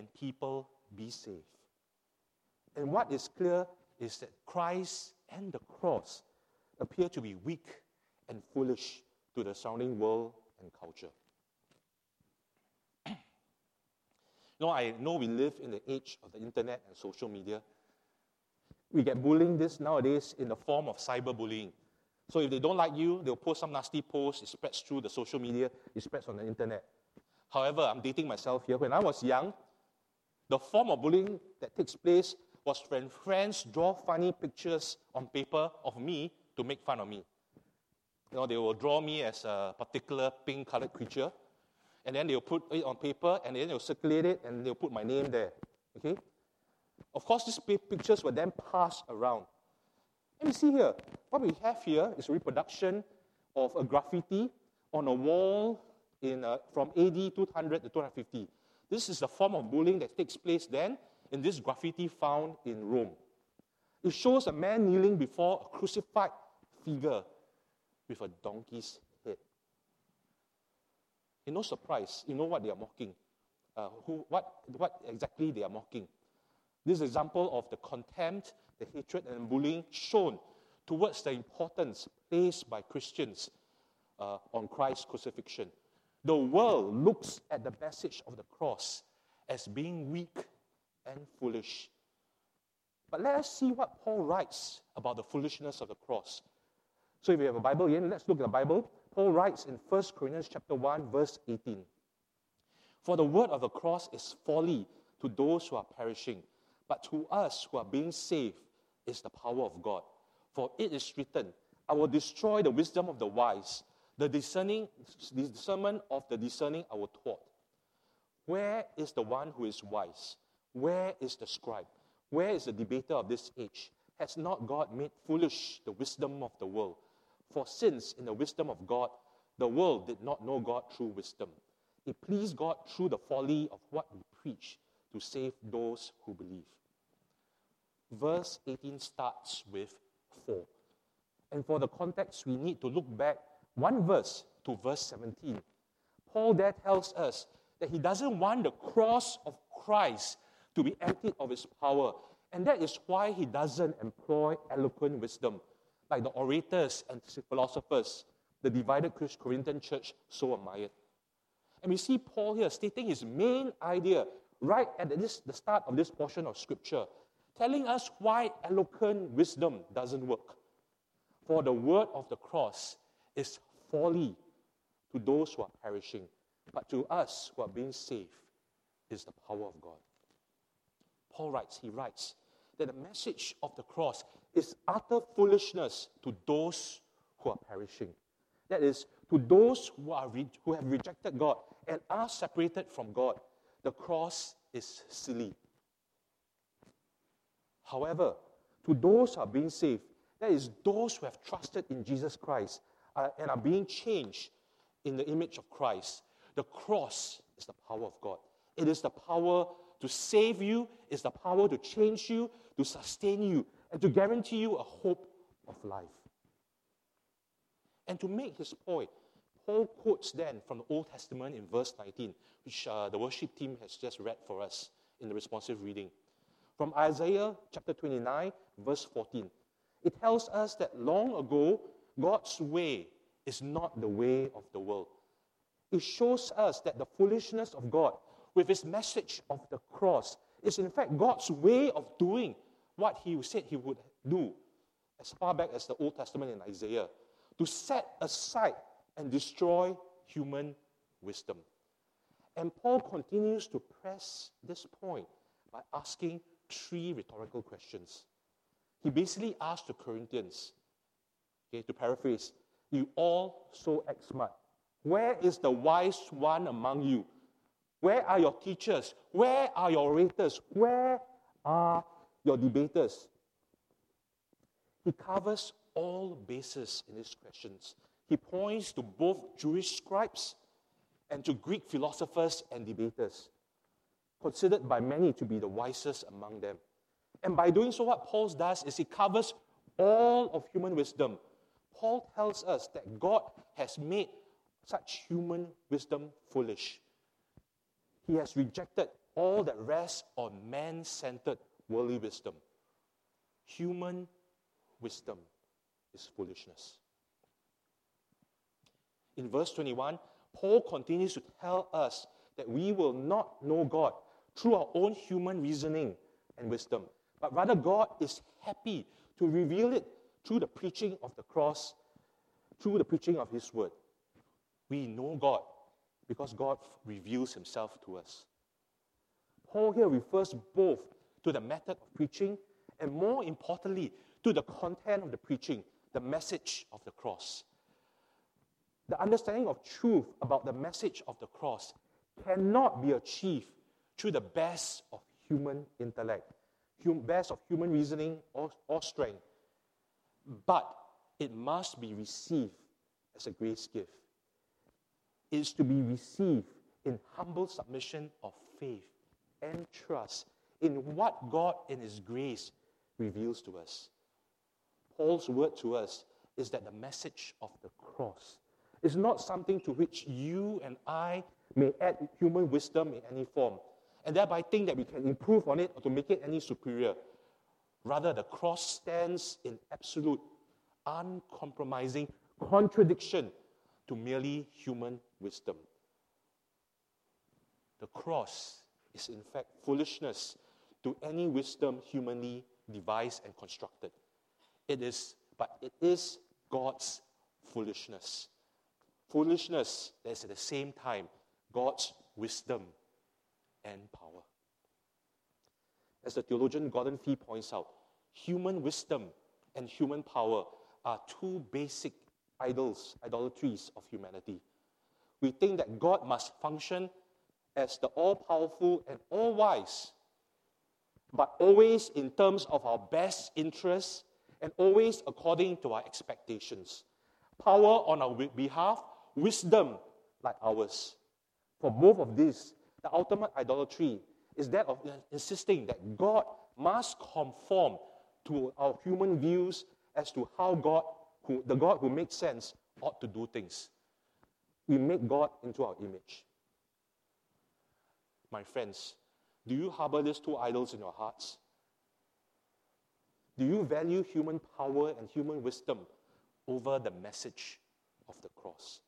can people be saved? And what is clear is that Christ and the cross appear to be weak and foolish to the surrounding world and culture. you know, I know we live in the age of the internet and social media. We get bullying this nowadays in the form of cyberbullying. So if they don't like you, they'll post some nasty post, it spreads through the social media, it spreads on the internet. However, I'm dating myself here. When I was young, the form of bullying that takes place was when friends draw funny pictures on paper of me to make fun of me. You know, they will draw me as a particular pink colored creature, and then they'll put it on paper, and then they'll circulate it, and they'll put my name there. Okay? Of course, these pictures were then passed around. Let me see here. What we have here is a reproduction of a graffiti on a wall in, uh, from AD 200 to 250. This is the form of bullying that takes place then in this graffiti found in Rome. It shows a man kneeling before a crucified figure with a donkey's head. In no surprise, you know what they are mocking. Uh, who, what, what exactly they are mocking. This is an example of the contempt, the hatred, and bullying shown towards the importance placed by Christians uh, on Christ's crucifixion. The world looks at the message of the cross as being weak and foolish. But let us see what Paul writes about the foolishness of the cross. So if you have a Bible here, let's look at the Bible. Paul writes in 1 Corinthians chapter 1, verse 18. For the word of the cross is folly to those who are perishing, but to us who are being saved is the power of God. For it is written, I will destroy the wisdom of the wise, the discerning discernment of the discerning I will thwart. Where is the one who is wise? Where is the scribe? Where is the debater of this age? Has not God made foolish the wisdom of the world? For since in the wisdom of God, the world did not know God through wisdom, it pleased God through the folly of what we preach to save those who believe. Verse 18 starts with 4. And for the context, we need to look back one verse to verse 17. Paul there tells us that he doesn't want the cross of Christ to be emptied of its power. And that is why he doesn't employ eloquent wisdom, like the orators and philosophers the divided Corinthian church so admired. And we see Paul here stating his main idea right at this, the start of this portion of Scripture, telling us why eloquent wisdom doesn't work. For the word of the cross is folly to those who are perishing, but to us who are being saved is the power of God. Paul writes, he writes that the message of the cross is utter foolishness to those who are perishing. That is, to those who, are re- who have rejected God and are separated from God. The cross is silly. However, to those who are being saved, that is, those who have trusted in Jesus Christ and are being changed in the image of Christ, the cross is the power of God. It is the power to save you, it's the power to change you, to sustain you, and to guarantee you a hope of life. And to make his point, Paul quotes then from the Old Testament in verse 19, which uh, the worship team has just read for us in the responsive reading. From Isaiah chapter 29, verse 14. It tells us that long ago, God's way is not the way of the world. It shows us that the foolishness of God with his message of the cross is in fact God's way of doing what he said he would do as far back as the Old Testament in Isaiah to set aside and destroy human wisdom. And Paul continues to press this point by asking three rhetorical questions. He basically asked the Corinthians, okay, to paraphrase, you all so smart. Where is the wise one among you? Where are your teachers? Where are your orators? Where are your debaters? He covers all bases in his questions. He points to both Jewish scribes and to Greek philosophers and debaters, considered by many to be the wisest among them. And by doing so, what Paul does is he covers all of human wisdom. Paul tells us that God has made such human wisdom foolish. He has rejected all that rests on man centered worldly wisdom. Human wisdom is foolishness. In verse 21, Paul continues to tell us that we will not know God through our own human reasoning and wisdom, but rather God is happy to reveal it through the preaching of the cross, through the preaching of His word. We know God because God reveals Himself to us. Paul here refers both to the method of preaching and, more importantly, to the content of the preaching, the message of the cross. The understanding of truth about the message of the cross cannot be achieved through the best of human intellect, best of human reasoning or, or strength, but it must be received as a grace gift. It is to be received in humble submission of faith and trust in what God in His grace reveals to us. Paul's word to us is that the message of the cross is not something to which you and I may add human wisdom in any form, and thereby think that we can improve on it or to make it any superior. Rather, the cross stands in absolute, uncompromising contradiction to merely human wisdom. The cross is, in fact, foolishness to any wisdom humanly devised and constructed. It is, but it is God's foolishness. Foolishness that is at the same time God's wisdom and power. As the theologian Gordon Fee points out, human wisdom and human power are two basic idols, idolatries of humanity. We think that God must function as the all powerful and all wise, but always in terms of our best interests and always according to our expectations. Power on our behalf, wisdom like ours. For both of these, the ultimate idolatry is that of insisting that God must conform to our human views as to how God, who, the God who makes sense, ought to do things. We make God into our image. My friends, do you harbor these two idols in your hearts? Do you value human power and human wisdom over the message of the cross?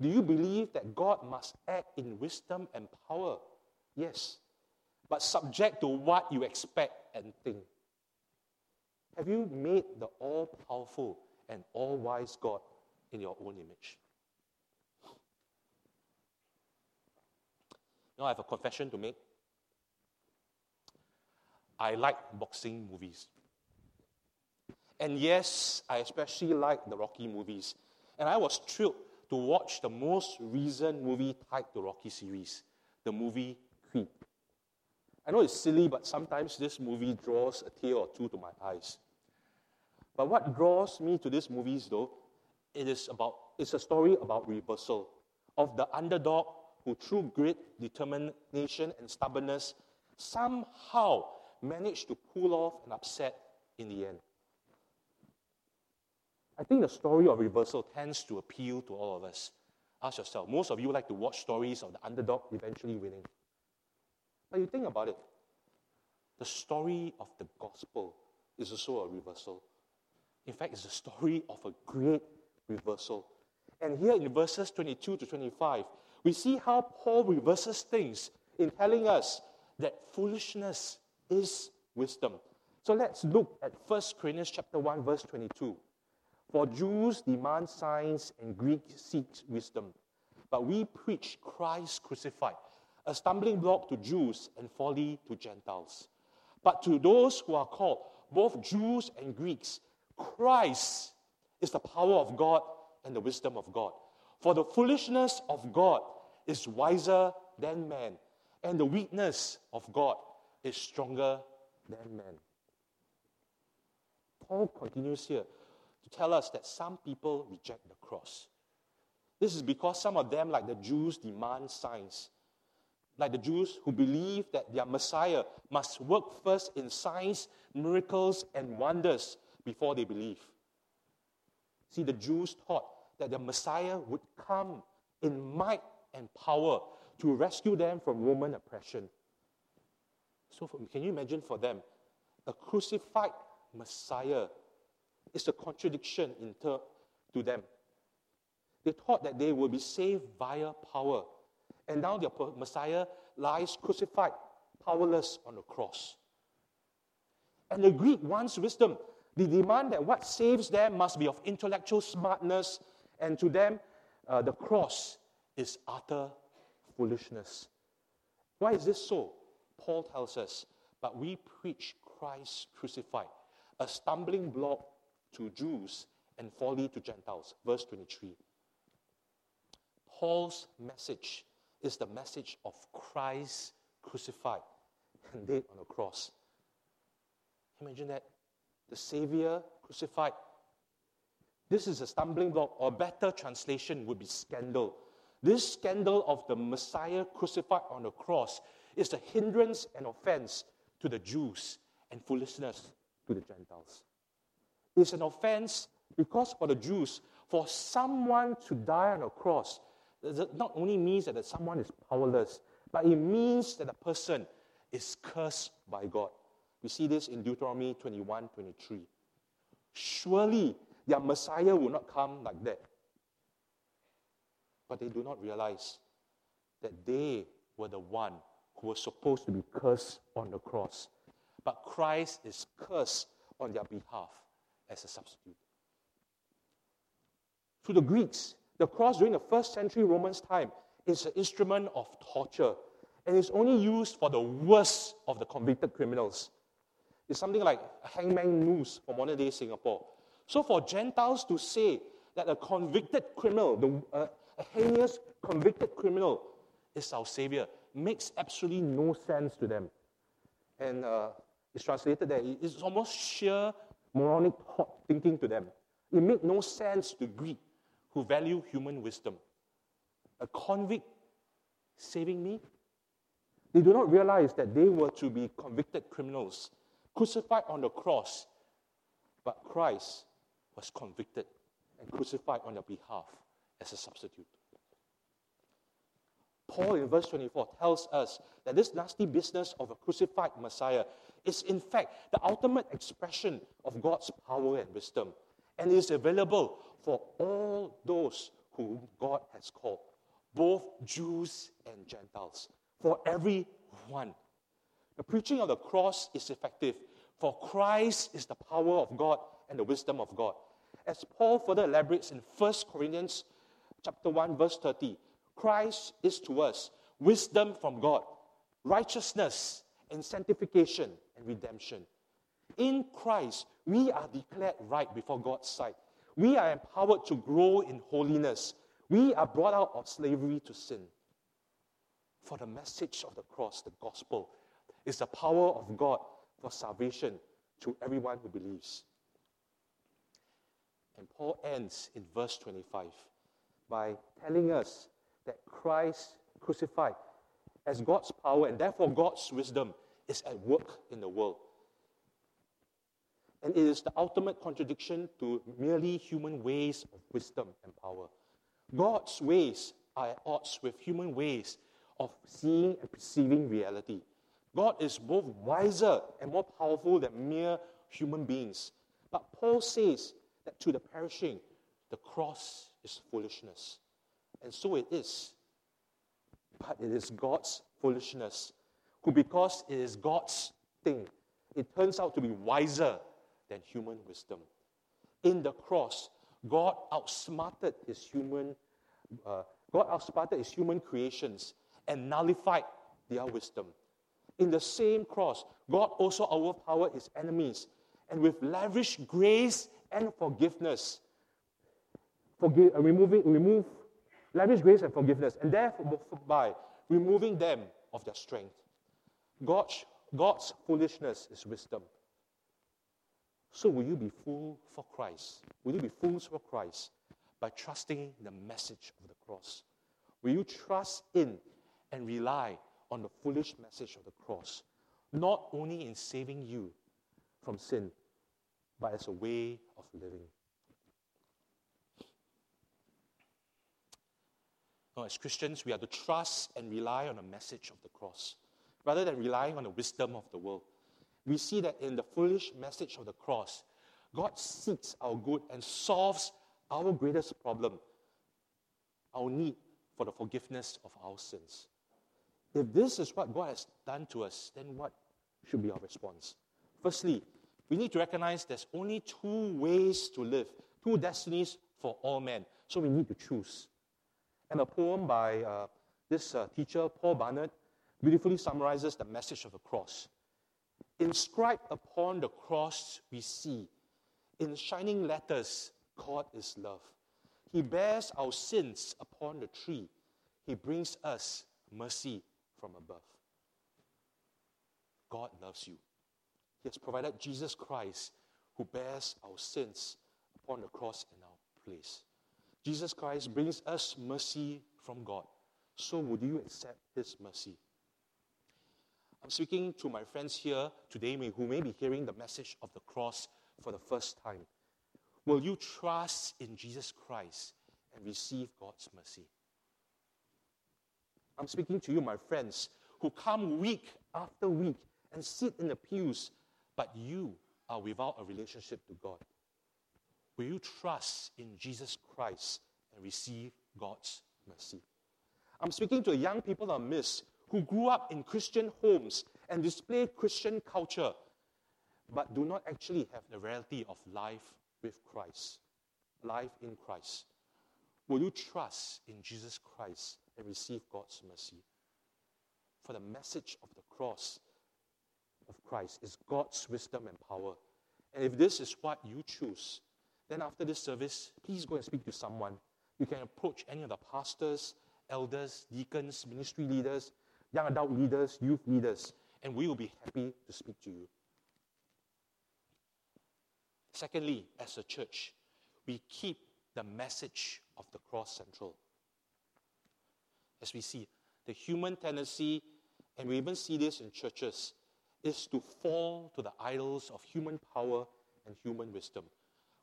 Do you believe that God must act in wisdom and power? Yes, but subject to what you expect and think. Have you made the all powerful and all wise God in your own image? Now, I have a confession to make. I like boxing movies. And yes, I especially like the Rocky movies. And I was thrilled to watch the most recent movie tied to Rocky series, the movie Creed. I know it's silly, but sometimes this movie draws a tear or two to my eyes. But what draws me to these movies, though, it is about it's a story about reversal of the underdog who, through great determination and stubbornness, somehow managed to pull off an upset in the end. I think the story of reversal tends to appeal to all of us. Ask yourself, most of you like to watch stories of the underdog eventually winning. But you think about it, the story of the gospel is also a reversal. In fact, it's a story of a great reversal. And here in verses 22 to 25, we see how Paul reverses things in telling us that foolishness is wisdom. So let's look at 1 Corinthians chapter 1, verse 22. For Jews demand signs and Greeks seek wisdom. But we preach Christ crucified, a stumbling block to Jews and folly to Gentiles. But to those who are called, both Jews and Greeks, Christ is the power of God and the wisdom of God. For the foolishness of God is wiser than man, and the weakness of God is stronger than man. Paul continues here to tell us that some people reject the cross. This is because some of them, like the Jews, demand signs. Like the Jews who believe that their Messiah must work first in signs, miracles, and wonders before they believe. See, the Jews taught that the Messiah would come in might and power to rescue them from Roman oppression. So, for, can you imagine for them, a crucified Messiah is a contradiction in ter- to them. They thought that they would be saved via power, and now their Messiah lies crucified, powerless on the cross. And the Greek wants wisdom. They demand that what saves them must be of intellectual smartness, and to them, uh, the cross is utter foolishness. Why is this so? Paul tells us, but we preach Christ crucified, a stumbling block to Jews and folly to Gentiles. Verse 23. Paul's message is the message of Christ crucified and dead on the cross. Imagine that. The Savior crucified. This is a stumbling block, or better translation would be scandal. This scandal of the Messiah crucified on the cross is a hindrance and offense to the Jews and foolishness to the Gentiles. It's an offense because for the Jews, for someone to die on a cross, it not only means that someone is powerless, but it means that a person is cursed by God. We see this in Deuteronomy 21 23. Surely their Messiah will not come like that. But they do not realize that they were the one who was supposed to be cursed on the cross. But Christ is cursed on their behalf as a substitute. To the Greeks, the cross during the first century Romans time is an instrument of torture and is only used for the worst of the convicted criminals. It's something like a hangman noose for modern day Singapore. So for Gentiles to say that a convicted criminal, the, uh, a heinous convicted criminal, is our Savior makes absolutely no sense to them. And uh, it's translated that it's almost sheer moronic thinking to them. It made no sense to Greek who value human wisdom. A convict saving me? They do not realize that they were to be convicted criminals, crucified on the cross. But Christ was convicted and crucified on their behalf as a substitute. Paul in verse 24 tells us that this nasty business of a crucified Messiah is, in fact, the ultimate expression of God's power and wisdom and is available for all those whom God has called, both Jews and Gentiles, for everyone. The preaching of the cross is effective, for Christ is the power of God and the wisdom of God. As Paul further elaborates in 1 Corinthians chapter 1, verse 30, Christ is to us wisdom from God, righteousness and sanctification and redemption. In Christ, we are declared right before God's sight. We are empowered to grow in holiness. We are brought out of slavery to sin. For the message of the cross, the gospel, is the power of God for salvation to everyone who believes. And Paul ends in verse 25 by telling us that Christ crucified as God's power and therefore God's wisdom is at work in the world. And it is the ultimate contradiction to merely human ways of wisdom and power. God's ways are at odds with human ways of seeing and perceiving reality. God is both wiser and more powerful than mere human beings. But Paul says that to the perishing, the cross is foolishness. And so it is. But it is God's foolishness, who, because it is God's thing, it turns out to be wiser than human wisdom. In the cross, God outsmarted his human, uh, God outsmarted his human creations and nullified their wisdom. In the same cross, God also overpowered his enemies and with lavish grace and forgiveness, forgive, uh, removing, remove lavish grace and forgiveness, and thereby removing them of their strength. God's, God's foolishness is wisdom. So, will you be full for Christ? Will you be fools for Christ by trusting the message of the cross? Will you trust in and rely on the foolish message of the cross, not only in saving you from sin, but as a way of living? Now, as Christians, we are to trust and rely on the message of the cross. rather than relying on the wisdom of the world. We see that in the foolish message of the cross, God seeks our good and solves our greatest problem, our need for the forgiveness of our sins. If this is what God has done to us, then what should be our response? Firstly, we need to recognize there's only two ways to live, two destinies for all men. So we need to choose. And a poem by uh, this uh, teacher, Paul Barnett, beautifully summarizes the message of the cross. Inscribed upon the cross, we see in shining letters, God is love. He bears our sins upon the tree. He brings us mercy from above. God loves you. He has provided Jesus Christ who bears our sins upon the cross in our place. Jesus Christ brings us mercy from God. So, would you accept His mercy? I'm speaking to my friends here today who may be hearing the message of the cross for the first time. Will you trust in Jesus Christ and receive God's mercy? I'm speaking to you, my friends, who come week after week and sit in the pews, but you are without a relationship to God. Will you trust in Jesus Christ and receive God's mercy? I'm speaking to young people on midst who grew up in Christian homes and display Christian culture, but do not actually have the reality of life with Christ, life in Christ. Will you trust in Jesus Christ and receive God's mercy? For the message of the cross of Christ is God's wisdom and power. And if this is what you choose, then after this service, please go and speak to someone. You can approach any of the pastors, elders, deacons, ministry leaders, young adult leaders, youth leaders, and we will be happy to speak to you. Secondly, as a church, we keep the message of the cross central. As we see, the human tendency, and we even see this in churches, is to fall to the idols of human power and human wisdom.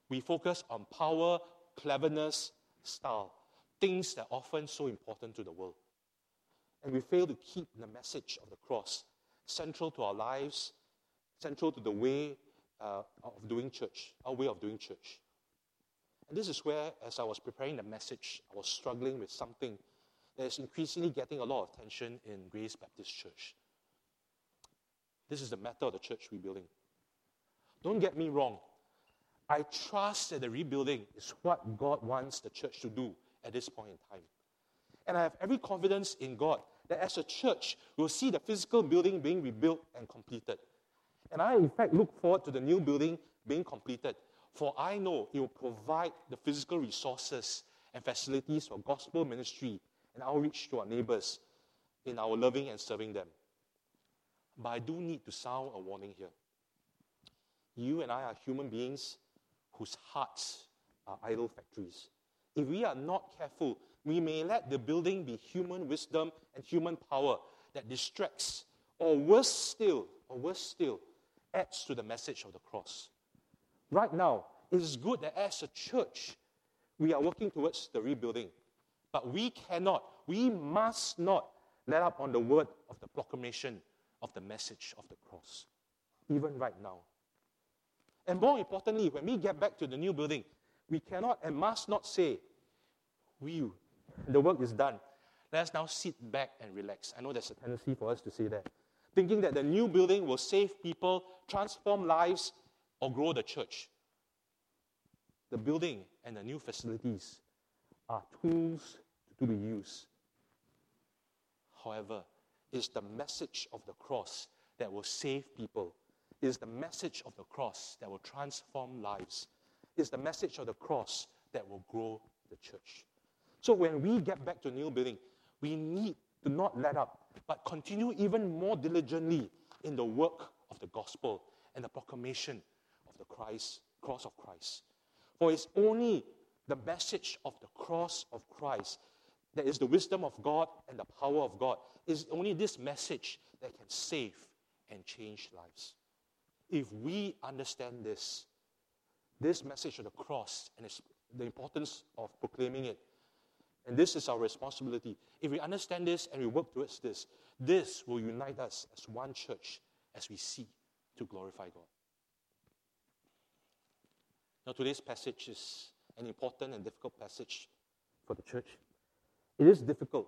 We focus on power, cleverness, style, things that are often so important to the world. And we fail to keep the message of the cross central to our lives, central to the way uh, of doing church, our way of doing church. And this is where, as I was preparing the message, I was struggling with something that is increasingly getting a lot of attention in Grace Baptist Church. This is the matter of the church rebuilding. Don't get me wrong. I trust that the rebuilding is what God wants the church to do at this point in time. And I have every confidence in God that as a church, we'll see the physical building being rebuilt and completed. And I, in fact, look forward to the new building being completed, for I know it will provide the physical resources and facilities for gospel ministry and outreach to our neighbors in our loving and serving them. But I do need to sound a warning here. You and I are human beings whose hearts are idol factories. If we are not careful, we may let the building be human wisdom and human power that distracts, or worse still, or worse still, adds to the message of the cross. Right now, it is good that as a church, we are working towards the rebuilding. But we cannot, we must not let up on the word of the proclamation of the message of the cross, even right now. And more importantly, when we get back to the new building, we cannot and must not say, we, the work is done. Let us now sit back and relax. I know there's a tendency for us to say that thinking that the new building will save people, transform lives, or grow the church. The building and the new facilities are tools to be used. However, it's the message of the cross that will save people. It is the message of the cross that will transform lives. It's the message of the cross that will grow the church. So when we get back to new building, we need to not let up, but continue even more diligently in the work of the gospel and the proclamation of the Christ, cross of Christ. For it's only the message of the cross of Christ that is the wisdom of God and the power of God. It's only this message that can save and change lives. If we understand this, this message of the cross and the importance of proclaiming it, And this is our responsibility. If we understand this and we work towards this, this will unite us as one church as we seek to glorify God. Now, today's passage is an important and difficult passage for the church. It is difficult,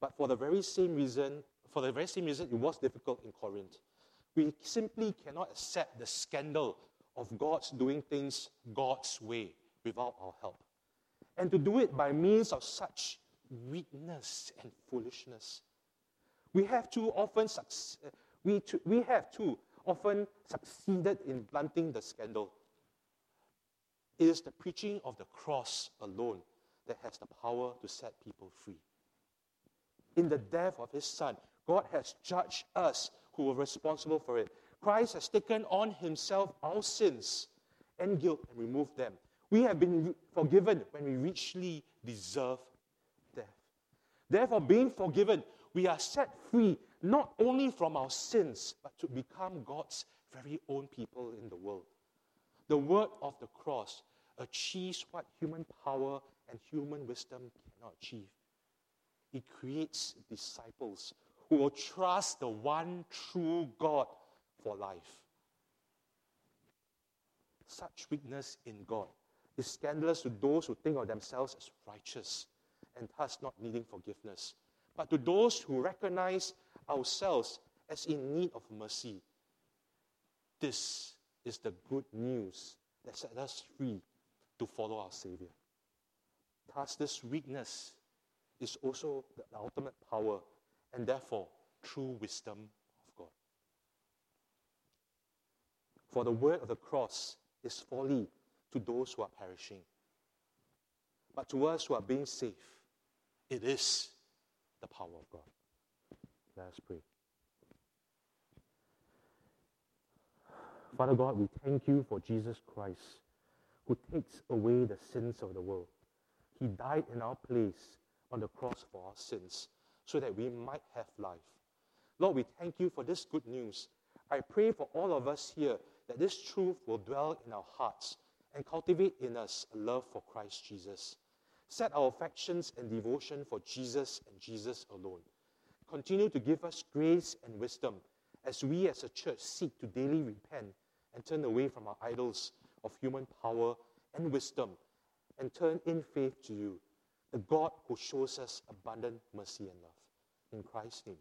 but for the very same reason, for the very same reason it was difficult in Corinth. We simply cannot accept the scandal of God's doing things God's way without our help. And to do it by means of such weakness and foolishness. We have too often we, too, we have too often succeeded in blunting the scandal. It is the preaching of the cross alone that has the power to set people free. In the death of his son, God has judged us who were responsible for it. Christ has taken on himself our sins and guilt and removed them. We have been forgiven when we richly deserve death. Therefore, being forgiven, we are set free not only from our sins, but to become God's very own people in the world. The word of the cross achieves what human power and human wisdom cannot achieve. It creates disciples who will trust the one true God for life. Such weakness in God is scandalous to those who think of themselves as righteous and thus not needing forgiveness. But to those who recognize ourselves as in need of mercy, this is the good news that set us free to follow our Savior. Thus, this weakness is also the ultimate power and therefore true wisdom of God. For the word of the cross is folly to those who are perishing. But to us who are being saved, it is the power of God. Let us pray. Father God, we thank you for Jesus Christ, who takes away the sins of the world. He died in our place on the cross for our sins, so that we might have life. Lord, we thank you for this good news. I pray for all of us here that this truth will dwell in our hearts and cultivate in us a love for Christ Jesus. Set our affections and devotion for Jesus and Jesus alone. Continue to give us grace and wisdom as we as a church seek to daily repent and turn away from our idols of human power and wisdom and turn in faith to you, the God who shows us abundant mercy and love. In Christ's name.